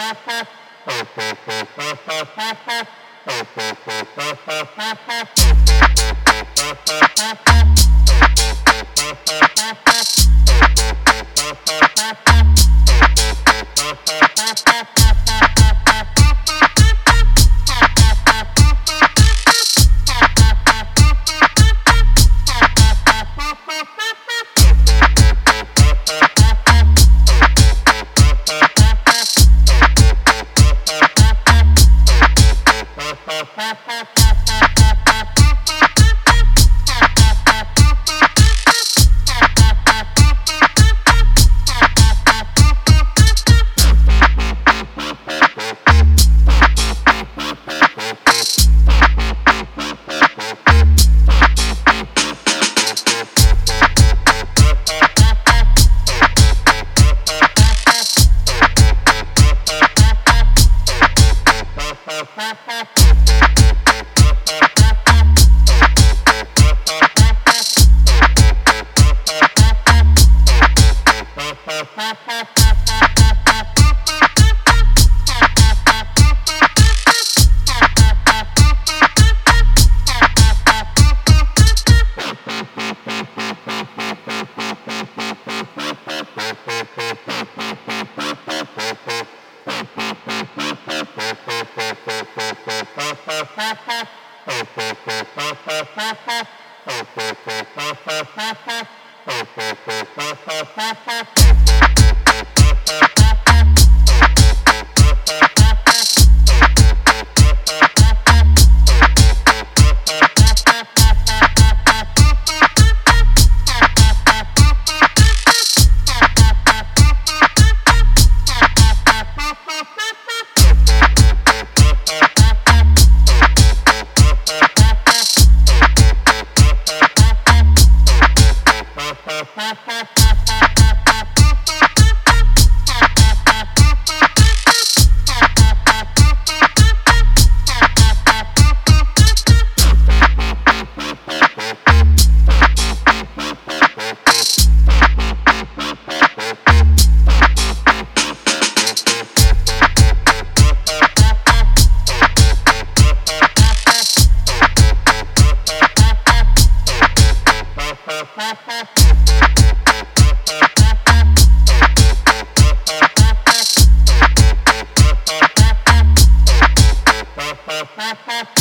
Thank you. Thank Bye.